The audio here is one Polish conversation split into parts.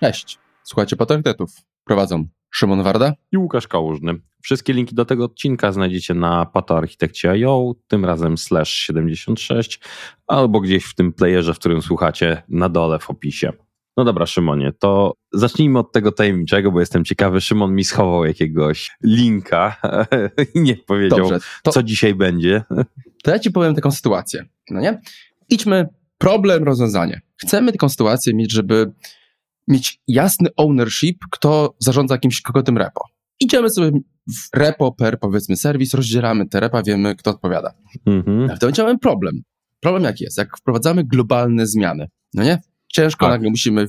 Cześć, słuchajcie Patriotów. Prowadzą Szymon Warda i Łukasz Kałużny. Wszystkie linki do tego odcinka znajdziecie na patoarchitekcie.io, tym razem slash 76, albo gdzieś w tym playerze, w którym słuchacie, na dole w opisie. No dobra, Szymonie, to zacznijmy od tego tajemniczego, bo jestem ciekawy. Szymon mi schował jakiegoś linka i nie powiedział, Dobrze, to, co dzisiaj będzie. To ja ci powiem taką sytuację, no nie? Idźmy problem, rozwiązanie. Chcemy taką sytuację mieć, żeby mieć jasny ownership, kto zarządza jakimś kogotem repo. Idziemy sobie w repo per, powiedzmy, serwis, rozdzielamy te repa, wiemy, kto odpowiada. Mhm. w tym momencie mamy problem. Problem jaki jest? Jak wprowadzamy globalne zmiany, no nie? Ciężko, tak. nagle musimy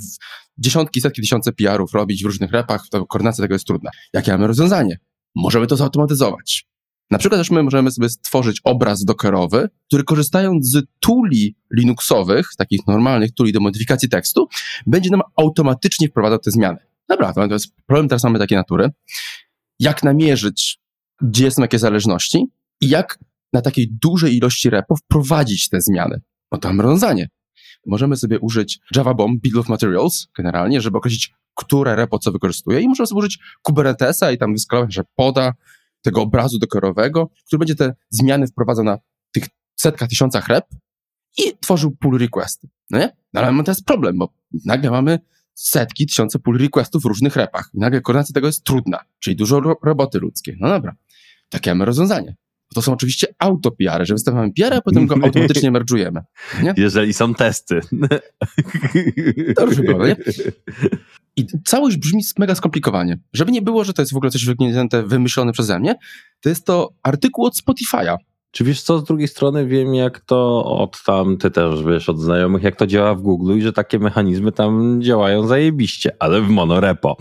dziesiątki, setki tysiące PR-ów robić w różnych repach, to koordynacja tego jest trudna. Jakie mamy rozwiązanie? Możemy to zautomatyzować. Na przykład też my możemy sobie stworzyć obraz dockerowy, który korzystając z tuli Linuxowych, takich normalnych tuli do modyfikacji tekstu, będzie nam automatycznie wprowadzał te zmiany. Dobra, to jest problem teraz mamy takiej natury. Jak namierzyć, gdzie są jakie zależności i jak na takiej dużej ilości repo wprowadzić te zmiany? No to mamy rozwiązanie. Możemy sobie użyć Java Bomb Bill of Materials generalnie, żeby określić, które repo co wykorzystuje i możemy sobie użyć Kubernetesa i tam wyskalować, że poda tego obrazu dekorowego, który będzie te zmiany wprowadzał na tych setkach, tysiącach rep i tworzył pull requesty. No nie? No ale mamy teraz problem, bo nagle mamy setki, tysiące pull requestów w różnych repach. I nagle koordynacja tego jest trudna, czyli dużo ro roboty ludzkiej. No dobra, takie mamy rozwiązanie. To są oczywiście auto-PR, że wystawiamy PR, a potem go automatycznie merge'ujemy. Jeżeli są testy. To już wygląda, nie? I całość brzmi mega skomplikowanie. Żeby nie było, że to jest w ogóle coś wygnięte, wymyślone przeze mnie, to jest to artykuł od Spotify'a. Czy wiesz co, z drugiej strony wiem jak to od tam, ty też wiesz od znajomych, jak to działa w Google i że takie mechanizmy tam działają zajebiście, ale w monorepo.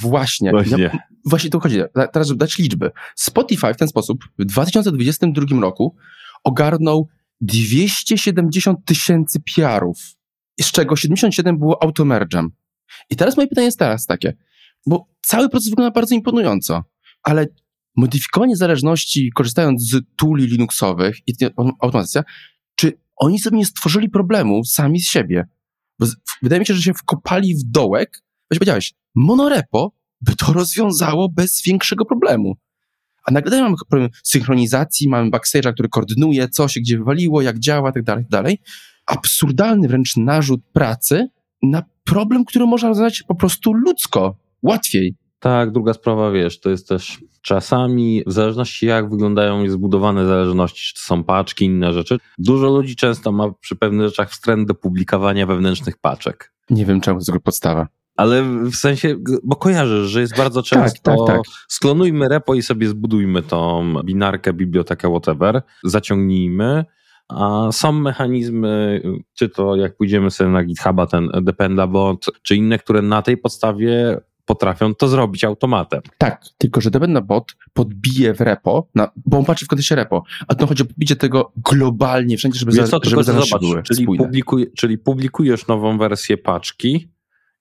Właśnie. Właśnie. Ja, właśnie tu chodzi. Teraz, żeby dać liczby. Spotify w ten sposób w 2022 roku ogarnął 270 tysięcy PR-ów, z czego 77 było automerge'em. I teraz moje pytanie jest teraz takie, bo cały proces wygląda bardzo imponująco, ale modyfikowanie zależności korzystając z tuli Linuxowych i automatyzacja, czy oni sobie nie stworzyli problemu sami z siebie? Bo wydaje mi się, że się wkopali w dołek, weź powiedziałeś, monorepo by to rozwiązało bez większego problemu. A nagle mamy problem synchronizacji, mamy backstage'a, który koordynuje, co się gdzie wywaliło, jak działa, tak dalej, dalej. Absurdalny wręcz narzut pracy na problem, który można rozwiązać po prostu ludzko, łatwiej. Tak, druga sprawa, wiesz, to jest też czasami, w zależności jak wyglądają zbudowane zależności, czy to są paczki, inne rzeczy, dużo ludzi często ma przy pewnych rzeczach wstręt do publikowania wewnętrznych paczek. Nie wiem, czemu to jest podstawa. Ale w sensie, bo kojarzysz, że jest bardzo często tak, tak, tak. sklonujmy repo i sobie zbudujmy tą binarkę, bibliotekę, whatever, zaciągnijmy, a są mechanizmy, czy to jak pójdziemy sobie na GitHuba, ten Dependabot, czy inne, które na tej podstawie potrafią to zrobić automatem. Tak, tylko że Dependabot podbije w repo, na, bo on patrzy w kontekście repo, a to chodzi o podbicie tego globalnie wszędzie, żeby, Wiesz za, żeby zobacz, były czyli, publikuj, czyli publikujesz nową wersję paczki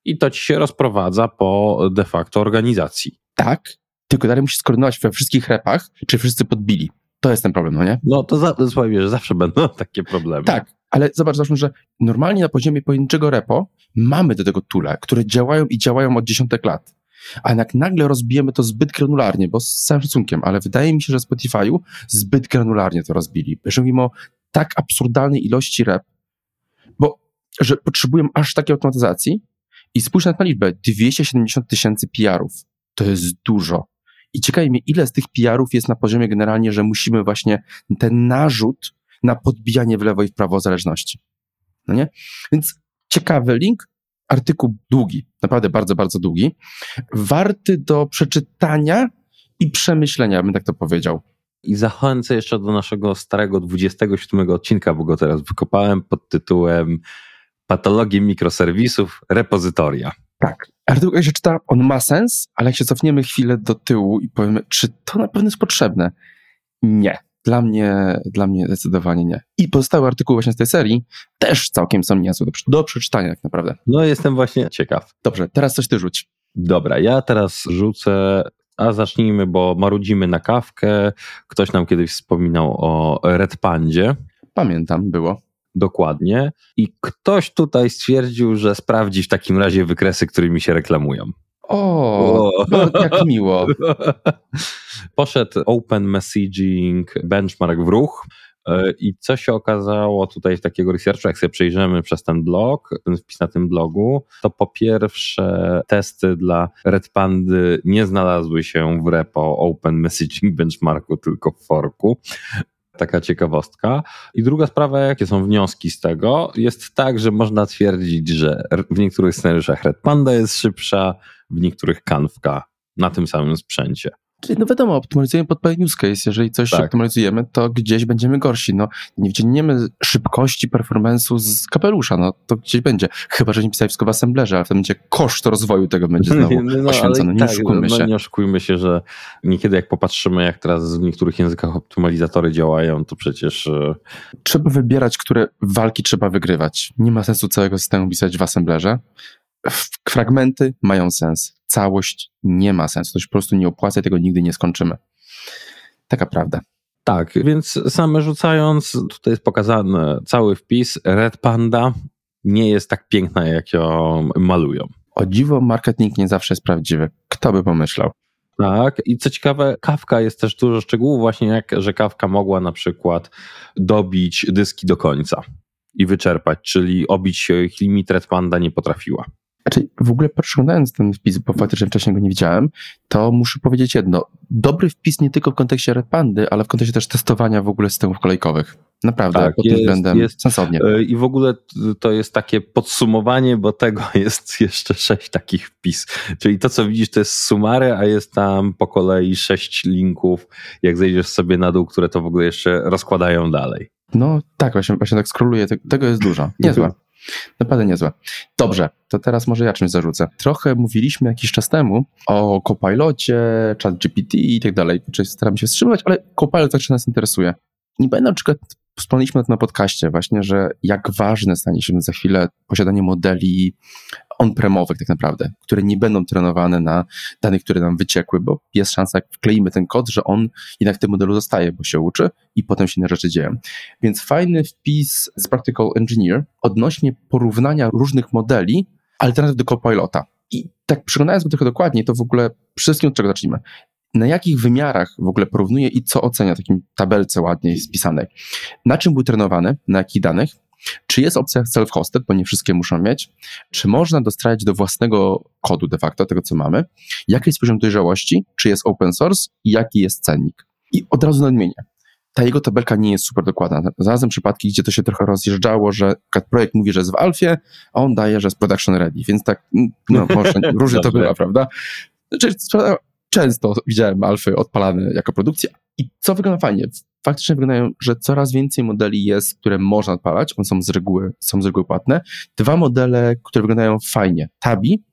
i to ci się rozprowadza po de facto organizacji. Tak, tylko dalej musisz skoordynować we wszystkich repach, czy wszyscy podbili. To jest ten problem, no nie? No to, za, to że zawsze będą takie problemy. Tak, ale zobacz, zobacz, że normalnie na poziomie pojedynczego repo mamy do tego tule, które działają i działają od dziesiątek lat. A jak nagle rozbijemy to zbyt granularnie, bo z całym szacunkiem, ale wydaje mi się, że Spotify'u zbyt granularnie to rozbili. Że mimo tak absurdalnej ilości rep, bo że potrzebują aż takiej automatyzacji i spójrz na liczbę, 270 tysięcy PR-ów. To jest dużo. I ciekawi mnie, ile z tych PR-ów jest na poziomie generalnie, że musimy właśnie ten narzut na podbijanie w lewo i w prawo zależności. No nie? Więc ciekawy link, artykuł długi, naprawdę bardzo, bardzo długi, warty do przeczytania i przemyślenia, bym tak to powiedział. I zachęcę jeszcze do naszego starego 27 odcinka, bo go teraz wykopałem pod tytułem Patologie mikroserwisów, repozytoria. Tak. Artykuł, jak się czyta, on ma sens, ale jak się cofniemy chwilę do tyłu i powiemy, czy to na pewno jest potrzebne? Nie. Dla mnie, dla mnie zdecydowanie nie. I pozostałe artykuły właśnie z tej serii też całkiem są niezłe do, do przeczytania tak naprawdę. No jestem właśnie ciekaw. Dobrze, teraz coś ty rzuć. Dobra, ja teraz rzucę, a zacznijmy, bo marudzimy na kawkę. Ktoś nam kiedyś wspominał o Red Pandzie. Pamiętam, było. Dokładnie. I ktoś tutaj stwierdził, że sprawdzi w takim razie wykresy, którymi się reklamują. O, o. No, jak miło. Poszedł Open Messaging Benchmark w ruch. E, I co się okazało tutaj w takiego researchu, jak sobie przejrzymy przez ten blog, ten wpis na tym blogu, to po pierwsze testy dla Red Pandy nie znalazły się w repo Open Messaging Benchmarku, tylko w forku. Taka ciekawostka. I druga sprawa, jakie są wnioski z tego, jest tak, że można twierdzić, że w niektórych scenariuszach Red Panda jest szybsza, w niektórych Kanwka na tym samym sprzęcie. Czyli no wiadomo, optymalizujemy pod pewien use case. Jeżeli coś tak. optymalizujemy, to gdzieś będziemy gorsi. No, nie wyciągniemy szybkości performance'u z kapelusza, no to gdzieś będzie. Chyba, że nie pisali wszystko w assemblerze, ale wtedy będzie koszt rozwoju tego będzie znowu no, oświęcony. Nie tak, oszukujmy no, się. Nie oszukujmy się, że niekiedy jak popatrzymy, jak teraz w niektórych językach optymalizatory działają, to przecież... E, trzeba wybierać, które walki trzeba wygrywać. Nie ma sensu całego systemu pisać w assemblerze. Fragmenty mają sens całość nie ma sensu. To się po prostu nie opłaca, tego nigdy nie skończymy. Taka prawda. Tak, więc same rzucając, tutaj jest pokazany cały wpis. Red Panda nie jest tak piękna, jak ją malują. O dziwo, marketing nie zawsze jest prawdziwy. Kto by pomyślał? Tak, i co ciekawe, kawka jest też dużo szczegółów, właśnie jak, że kawka mogła na przykład dobić dyski do końca i wyczerpać, czyli obić ich limit Red Panda nie potrafiła. Znaczy, w ogóle przeglądając ten wpis, bo faktycznie wcześniej go nie widziałem, to muszę powiedzieć jedno. Dobry wpis nie tylko w kontekście Red Pandy, ale w kontekście też testowania w ogóle systemów kolejkowych. Naprawdę, tak, pod tym względem jest, sensownie. E, I w ogóle to jest takie podsumowanie, bo tego jest jeszcze sześć takich wpis. Czyli to, co widzisz, to jest sumary, a jest tam po kolei sześć linków, jak zejdziesz sobie na dół, które to w ogóle jeszcze rozkładają dalej. No tak, właśnie, właśnie tak skroluję. Tego jest dużo. Niezłe. Naprawdę niezłe. Dobrze, to teraz może ja czymś zarzucę. Trochę mówiliśmy jakiś czas temu o Copilocie, ChatGPT i tak dalej. Czyli staram się wstrzymywać, ale Copilot zawsze nas interesuje. Nie pamiętam, na wspomnieliśmy to na podcaście właśnie, że jak ważne stanie się za chwilę posiadanie modeli on-premowych tak naprawdę, które nie będą trenowane na danych, które nam wyciekły, bo jest szansa, jak wkleimy ten kod, że on jednak w tym modelu zostaje, bo się uczy i potem się inne rzeczy dzieją. Więc fajny wpis z Practical Engineer odnośnie porównania różnych modeli alternatyw do Copilota. I tak przyglądając trochę dokładniej, to w ogóle wszystkim od czego zacznijmy na jakich wymiarach w ogóle porównuje i co ocenia w takim tabelce ładniej spisanej. Na czym był trenowany, na jakich danych, czy jest opcja self-hosted, bo nie wszystkie muszą mieć? Czy można dostrajać do własnego kodu de facto, tego co mamy? Jaki jest poziom dojrzałości? Czy jest open source? I jaki jest cennik? I od razu nadmienię. Ta jego tabelka nie jest super dokładna. Znalazłem przypadki, gdzie to się trochę rozjeżdżało, że projekt mówi, że jest w alfie, a on daje, że jest production ready, więc tak, no może różnie to bywa, prawda? Znaczy, często widziałem alfy odpalane jako produkcja i co wygląda fajnie? Faktycznie wyglądają, że coraz więcej modeli jest, które można odpalać, one są z reguły, są z reguły płatne. Dwa modele, które wyglądają fajnie. Tabi,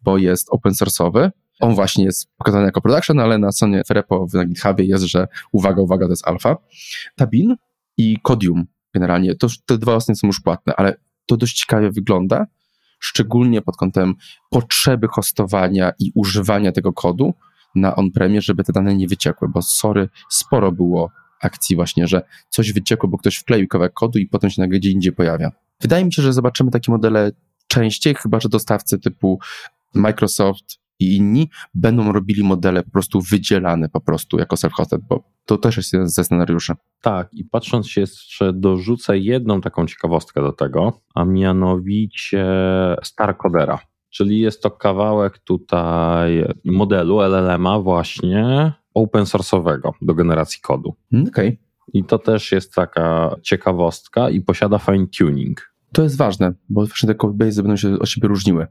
bo jest open source'owy, on właśnie jest pokazany jako production, ale na stronie Ferepo na GitHubie jest, że uwaga, uwaga, to jest alfa. Tabin i Codium generalnie, to te dwa ostatnie są już płatne, ale to dość ciekawie wygląda, szczególnie pod kątem potrzeby hostowania i używania tego kodu, na on-premie, żeby te dane nie wyciekły, bo sorry, sporo było akcji właśnie, że coś wyciekło, bo ktoś wkleił kawałek kodu i potem się nagle gdzie indziej pojawia. Wydaje mi się, że zobaczymy takie modele częściej, chyba że dostawcy typu Microsoft i inni będą robili modele po prostu wydzielane po prostu jako self-hosted, bo to też jest jeden ze scenariuszy. Tak, i patrząc się jeszcze dorzucę jedną taką ciekawostkę do tego, a mianowicie Star Codera. Czyli jest to kawałek tutaj modelu LLM-a właśnie open source'owego do generacji kodu. Mm, okej. Okay. I to też jest taka ciekawostka i posiada fine tuning. To jest ważne, bo właśnie te codebase będą się od siebie różniły.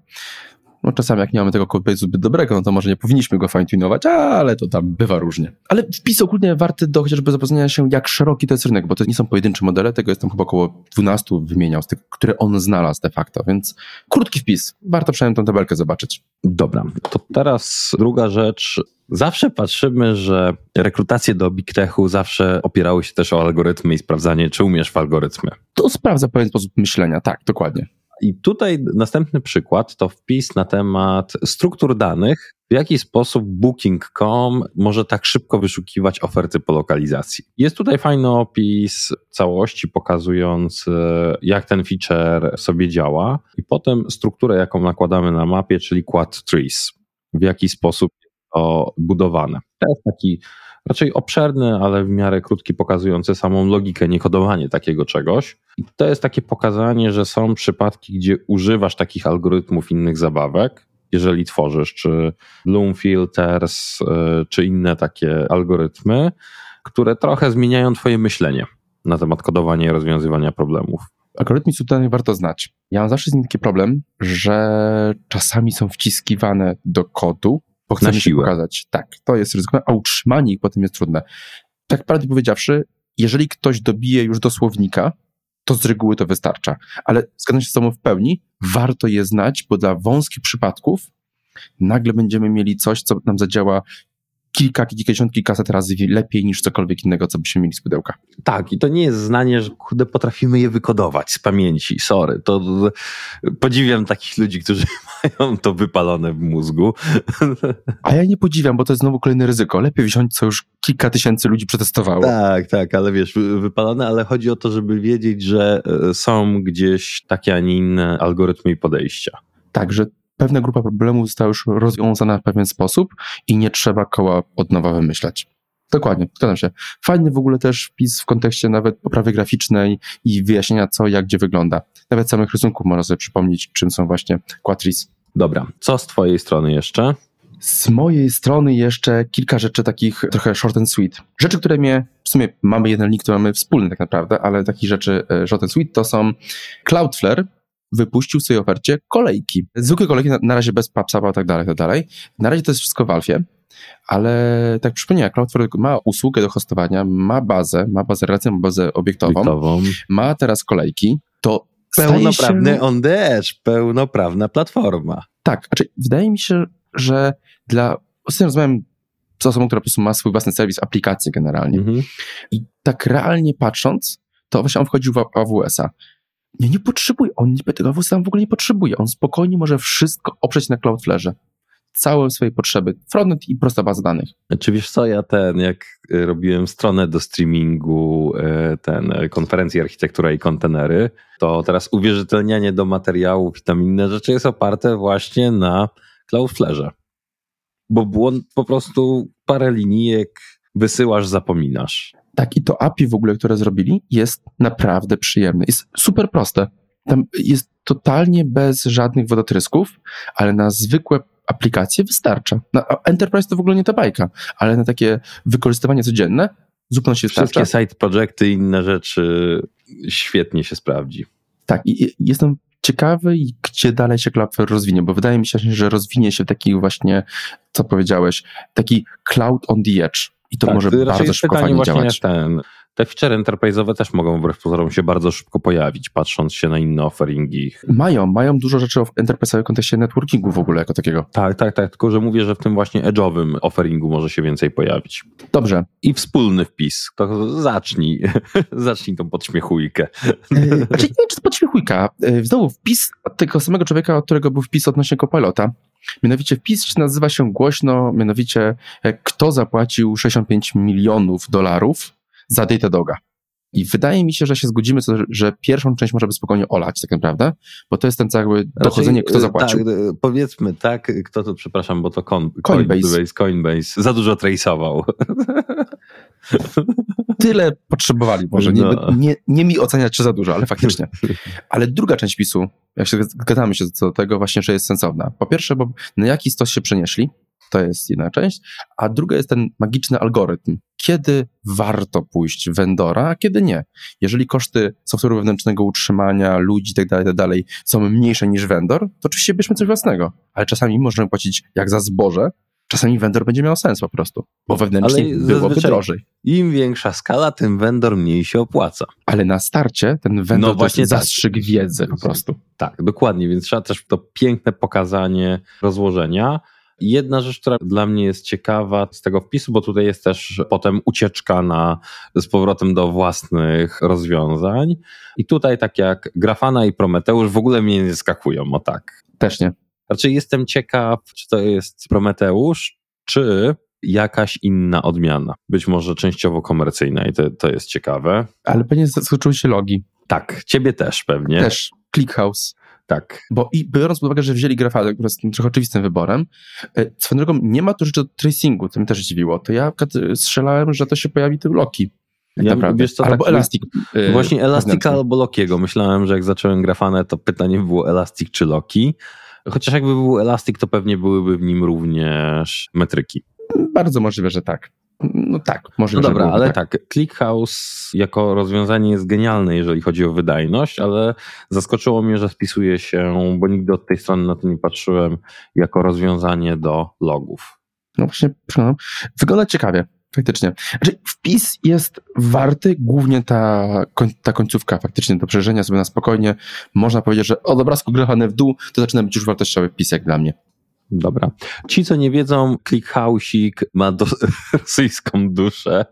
No czasami jak nie mamy tego codebase'u zbyt dobrego, no to może nie powinniśmy go fine-tunować, ale to tam bywa różnie. Ale wpis ogólnie warty do chociażby zapoznania się, jak szeroki to jest rynek, bo to nie są pojedyncze modele, tego jest tam chyba około 12 wymieniał z tych, które on znalazł de facto, więc krótki wpis. Warto przynajmniej tą tabelkę zobaczyć. Dobra, to teraz druga rzecz. Zawsze patrzymy, że rekrutacje do Big Techu zawsze opierały się też o algorytmy i sprawdzanie, czy umiesz w algorytmy. To sprawdza pewien sposób myślenia, tak, dokładnie. I tutaj następny przykład to wpis na temat struktur danych, w jaki sposób Booking.com może tak szybko wyszukiwać oferty po lokalizacji. Jest tutaj fajny opis całości pokazujący, jak ten feature sobie działa, i potem strukturę, jaką nakładamy na mapie, czyli quad trees, w jaki sposób to budowane. To jest taki raczej obszerny, ale w miarę krótki, pokazujący samą logikę, niekodowanie takiego czegoś. I to jest takie pokazanie, że są przypadki, gdzie używasz takich algorytmów innych zabawek, jeżeli tworzysz, czy Bloom Filters, y, czy inne takie algorytmy, które trochę zmieniają Twoje myślenie na temat kodowania i rozwiązywania problemów. Algorytmy tutaj warto znać. Ja mam zawsze z nim taki problem, że czasami są wciskiwane do kodu, bo chcemy się pokazać. Tak, to jest ryzykowne, a utrzymanie ich potem jest trudne. Tak prawdę powiedziawszy, jeżeli ktoś dobije już do słownika, to z reguły to wystarcza. Ale zgadzam się z tobą w pełni, warto je znać, bo dla wąskich przypadków nagle będziemy mieli coś, co nam zadziała kilka, kilkadziesiąt, kilkaset razy lepiej niż cokolwiek innego, co byśmy mieli z pudełka. Tak, i to nie jest znanie, że kurde, potrafimy je wykodować z pamięci. Sorry, to podziwiam takich ludzi, którzy mają to wypalone w mózgu. A ja nie podziwiam, bo to jest znowu kolejne ryzyko. Lepiej wziąć, co już kilka tysięcy ludzi przetestowało. Tak, tak, ale wiesz, wypalone, ale chodzi o to, żeby wiedzieć, że e, są gdzieś takie, a nie inne algorytmy i podejścia. Tak, że pewna grupa problemów została już rozwiązana w pewien sposób i nie trzeba koła od nowa wymyślać. Dokładnie, zgadzam się. Fajny w ogóle też wpis w kontekście nawet poprawy graficznej i wyjaśnienia co, jak, gdzie wygląda. Nawet samych rysunków można sobie przypomnieć, czym są właśnie Quatris. Dobra, co z twojej strony jeszcze? Z mojej strony jeszcze kilka rzeczy takich trochę short and sweet. Rzeczy, które mnie, w sumie mamy jeden link, który mamy wspólny tak naprawdę, ale takich rzeczy e, short and sweet to są Cloudflare, wypuścił w swojej ofercie kolejki. Zwykłe kolejki, na, na razie bez PubSuba i tak dalej, tak dalej. Na razie to jest wszystko w Alfie, ale tak przypomniałem, Cloudflare ma usługę do hostowania, ma bazę, ma bazę relacyjną, ma bazę obiektową, obiektową. ma teraz kolejki, to Pełnoprawny się... on edge, pełnoprawna platforma. Tak, znaczy wydaje mi się, że dla... Ostatnio rozmawiałem z osobą, która po prostu ma swój własny serwis, aplikację generalnie. Mhm. I tak realnie patrząc, to właśnie on wchodził w AWS-a. Nie, nie potrzebuje. On tego sam w ogóle nie potrzebuje. On spokojnie może wszystko oprzeć na Cloudflare. Całe swoje potrzeby. Frontend i prosta baza danych. Czy wiesz co, ja ten, jak y, robiłem stronę do streamingu, y, ten, y, konferencji architektura i kontenery, to teraz uwierzytelnianie do materiałów i tam inne rzeczy jest oparte właśnie na Cloudflare. Bo błąd po prostu parę linijek wysyłasz, zapominasz. Tak, i to API w ogóle, które zrobili, jest naprawdę przyjemne. Jest super proste. Tam jest totalnie bez żadnych wodotrysków, ale na zwykłe aplikacje wystarcza. Na Enterprise to w ogóle nie ta bajka, ale na takie wykorzystywanie codzienne zupełnie się Wszystkie side projekty i inne rzeczy świetnie się sprawdzi. Tak, i jestem ciekawy, gdzie dalej się Cloudflare rozwinie, bo wydaje mi się, że rozwinie się taki właśnie, co powiedziałeś, taki cloud on the edge i to tak, może bardzo szybko fajnie działać. Ten, te feature enterprise'owe też mogą wbrew pozorom się bardzo szybko pojawić, patrząc się na inne offeringi. Mają, mają dużo rzeczy w enterprise'owym kontekście networkingu w ogóle jako takiego. Tak, tak, tak, tylko że mówię, że w tym właśnie edge'owym offeringu może się więcej pojawić. Dobrze. I wspólny wpis, to zacznij, zacznij tą podśmiechujkę. E, znaczy nie wiem, czy to podśmiechujka. E, znowu wpis tego samego człowieka, od którego był wpis odnośnie Copilota. Mianowicie wpis nazywa się głośno, mianowicie e, kto zapłacił 65 milionów dolarów za Datadoga. I wydaje mi się, że się zgodzimy, że pierwszą część możemy spokojnie olać, tak naprawdę, bo to jest ten cały dochodzenie, kto e, zapłacił. Tak, e, powiedzmy tak, kto to, przepraszam, bo to Coinbase. Coinbase, Coinbase za dużo traceował. Tyle potrzebowali, może nie, no. nie, nie mi oceniać, czy za dużo, ale faktycznie. Ale druga część pisu, jak się zgadzamy się do tego właśnie, że jest sensowna. Po pierwsze, bo na jaki stos się przenieśli, to jest jedna część, a druga jest ten magiczny algorytm. Kiedy warto pójść vendora, a kiedy nie. Jeżeli koszty software'u wewnętrznego utrzymania, ludzi itd., tak itd. Tak są mniejsze niż vendor, to oczywiście bierzmy coś własnego. Ale czasami możemy płacić jak za zboże, czasami vendor będzie miał sens po prostu, bo wewnętrznie Ale byłoby drożej. Im większa skala, tym vendor mniej się opłaca. Ale na starcie ten vendor no właśnie tak. zastrzyk wiedzy po prostu. Tak, dokładnie, więc trzeba też to piękne pokazanie rozłożenia Jedna rzecz, która dla mnie jest ciekawa z tego wpisu, bo tutaj jest też potem ucieczka na, z powrotem do własnych rozwiązań. I tutaj, tak jak Grafana i Prometeusz, w ogóle mnie nie skakują, o tak. Też nie. Raczej jestem ciekaw, czy to jest Prometeusz, czy jakaś inna odmiana. Być może częściowo komercyjna i to, to jest ciekawe. Ale pewnie zaskoczyły się logi. Tak, ciebie też pewnie. Też. ClickHouse. Tak. Bo i biorąc pod uwagę, że wzięli grafadę, która jest trochę oczywistym wyborem, e, swoją drogą nie ma tu rzeczy do tracingu, co mnie też zdziwiło. To ja strzelałem, że to się pojawi tym Loki. Tak ja, naprawdę. Wiesz co, albo tak, Elastic. Yy, właśnie Elastic albo Lokiego. Myślałem, że jak zacząłem grafanę, to pytanie było Elastic czy Loki. Chociaż jakby był Elastic, to pewnie byłyby w nim również metryki. Bardzo możliwe, że tak. No tak, może No dobra, ale tak. tak. ClickHouse jako rozwiązanie jest genialne, jeżeli chodzi o wydajność, ale zaskoczyło mnie, że spisuje się, bo nigdy od tej strony na to nie patrzyłem, jako rozwiązanie do logów. No właśnie, wygląda ciekawie, faktycznie. Znaczy, wpis jest warty, głównie ta, ta końcówka faktycznie do przeżycia sobie na spokojnie. Można powiedzieć, że od obrazku grafany w dół to zaczyna być już wartościowy wpis jak dla mnie. Dobra. Ci, co nie wiedzą, ClickHouse'ik ma do, rosyjską duszę,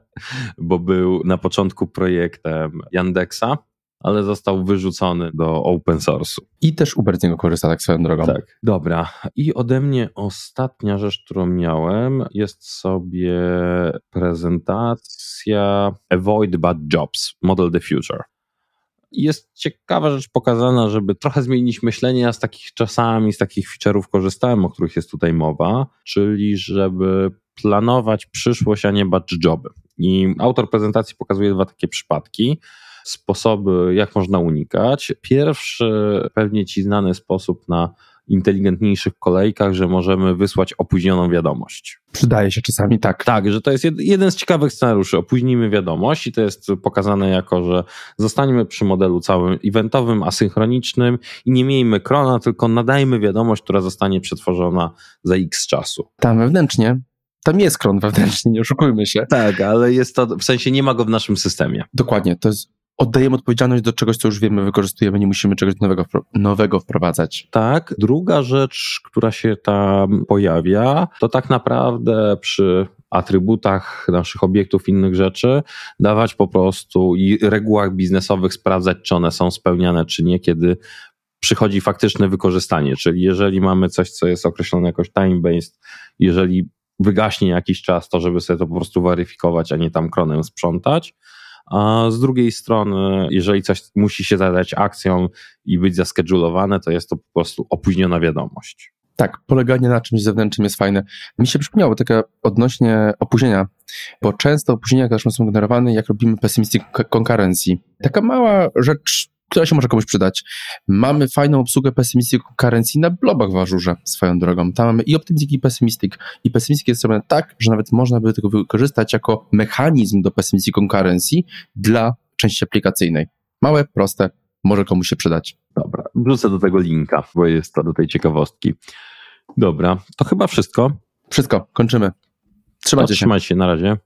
bo był na początku projektem Yandexa, ale został wyrzucony do open source'u. I też Uber z niego korzysta tak swoją drogą. Tak. Dobra. I ode mnie ostatnia rzecz, którą miałem, jest sobie prezentacja Avoid Bad Jobs, Model the Future jest ciekawa rzecz pokazana, żeby trochę zmienić myślenie. Ja z takich czasami, z takich feature'ów korzystałem, o których jest tutaj mowa, czyli żeby planować przyszłość, a nie batch joby. I autor prezentacji pokazuje dwa takie przypadki sposoby, jak można unikać. Pierwszy, pewnie ci znany sposób na inteligentniejszych kolejkach, że możemy wysłać opóźnioną wiadomość. Przydaje się czasami, tak. Tak, że to jest jeden z ciekawych scenariuszy. Opóźnimy wiadomość i to jest pokazane jako, że zostaniemy przy modelu całym eventowym, asynchronicznym i nie miejmy krona, tylko nadajmy wiadomość, która zostanie przetworzona za x czasu. Tam wewnętrznie tam jest kron wewnętrzny, nie oszukujmy się. Tak, ale jest to, w sensie nie ma go w naszym systemie. Dokładnie, to jest oddajemy odpowiedzialność do czegoś, co już wiemy, wykorzystujemy, nie musimy czegoś nowego, nowego wprowadzać. Tak. Druga rzecz, która się tam pojawia, to tak naprawdę przy atrybutach naszych obiektów, innych rzeczy, dawać po prostu i regułach biznesowych sprawdzać, czy one są spełniane, czy nie, kiedy przychodzi faktyczne wykorzystanie. Czyli jeżeli mamy coś, co jest określone jakoś time-based, jeżeli wygaśnie jakiś czas, to żeby sobie to po prostu weryfikować, a nie tam kronem sprzątać a z drugiej strony, jeżeli coś musi się zadać akcją i być zaskedulowane, to jest to po prostu opóźniona wiadomość. Tak, poleganie na czymś zewnętrznym jest fajne. Mi się przypomniało takie odnośnie opóźnienia, bo często opóźnienia też są generowane, jak robimy pessimistic concurrency. Taka mała rzecz która się może komuś przydać. Mamy fajną obsługę Pessimistic Currency na blobach w Ażurze, swoją drogą. Tam mamy i Optimistic i Pessimistic. I Pessimistic jest zrobione tak, że nawet można by tego wykorzystać jako mechanizm do Pessimistic Currency dla części aplikacyjnej. Małe, proste, może komuś się przydać. Dobra, wrzucę do tego linka, bo jest to do tej ciekawostki. Dobra, to chyba wszystko. Wszystko, kończymy. Trzymajcie się. Trzymajcie się, na razie.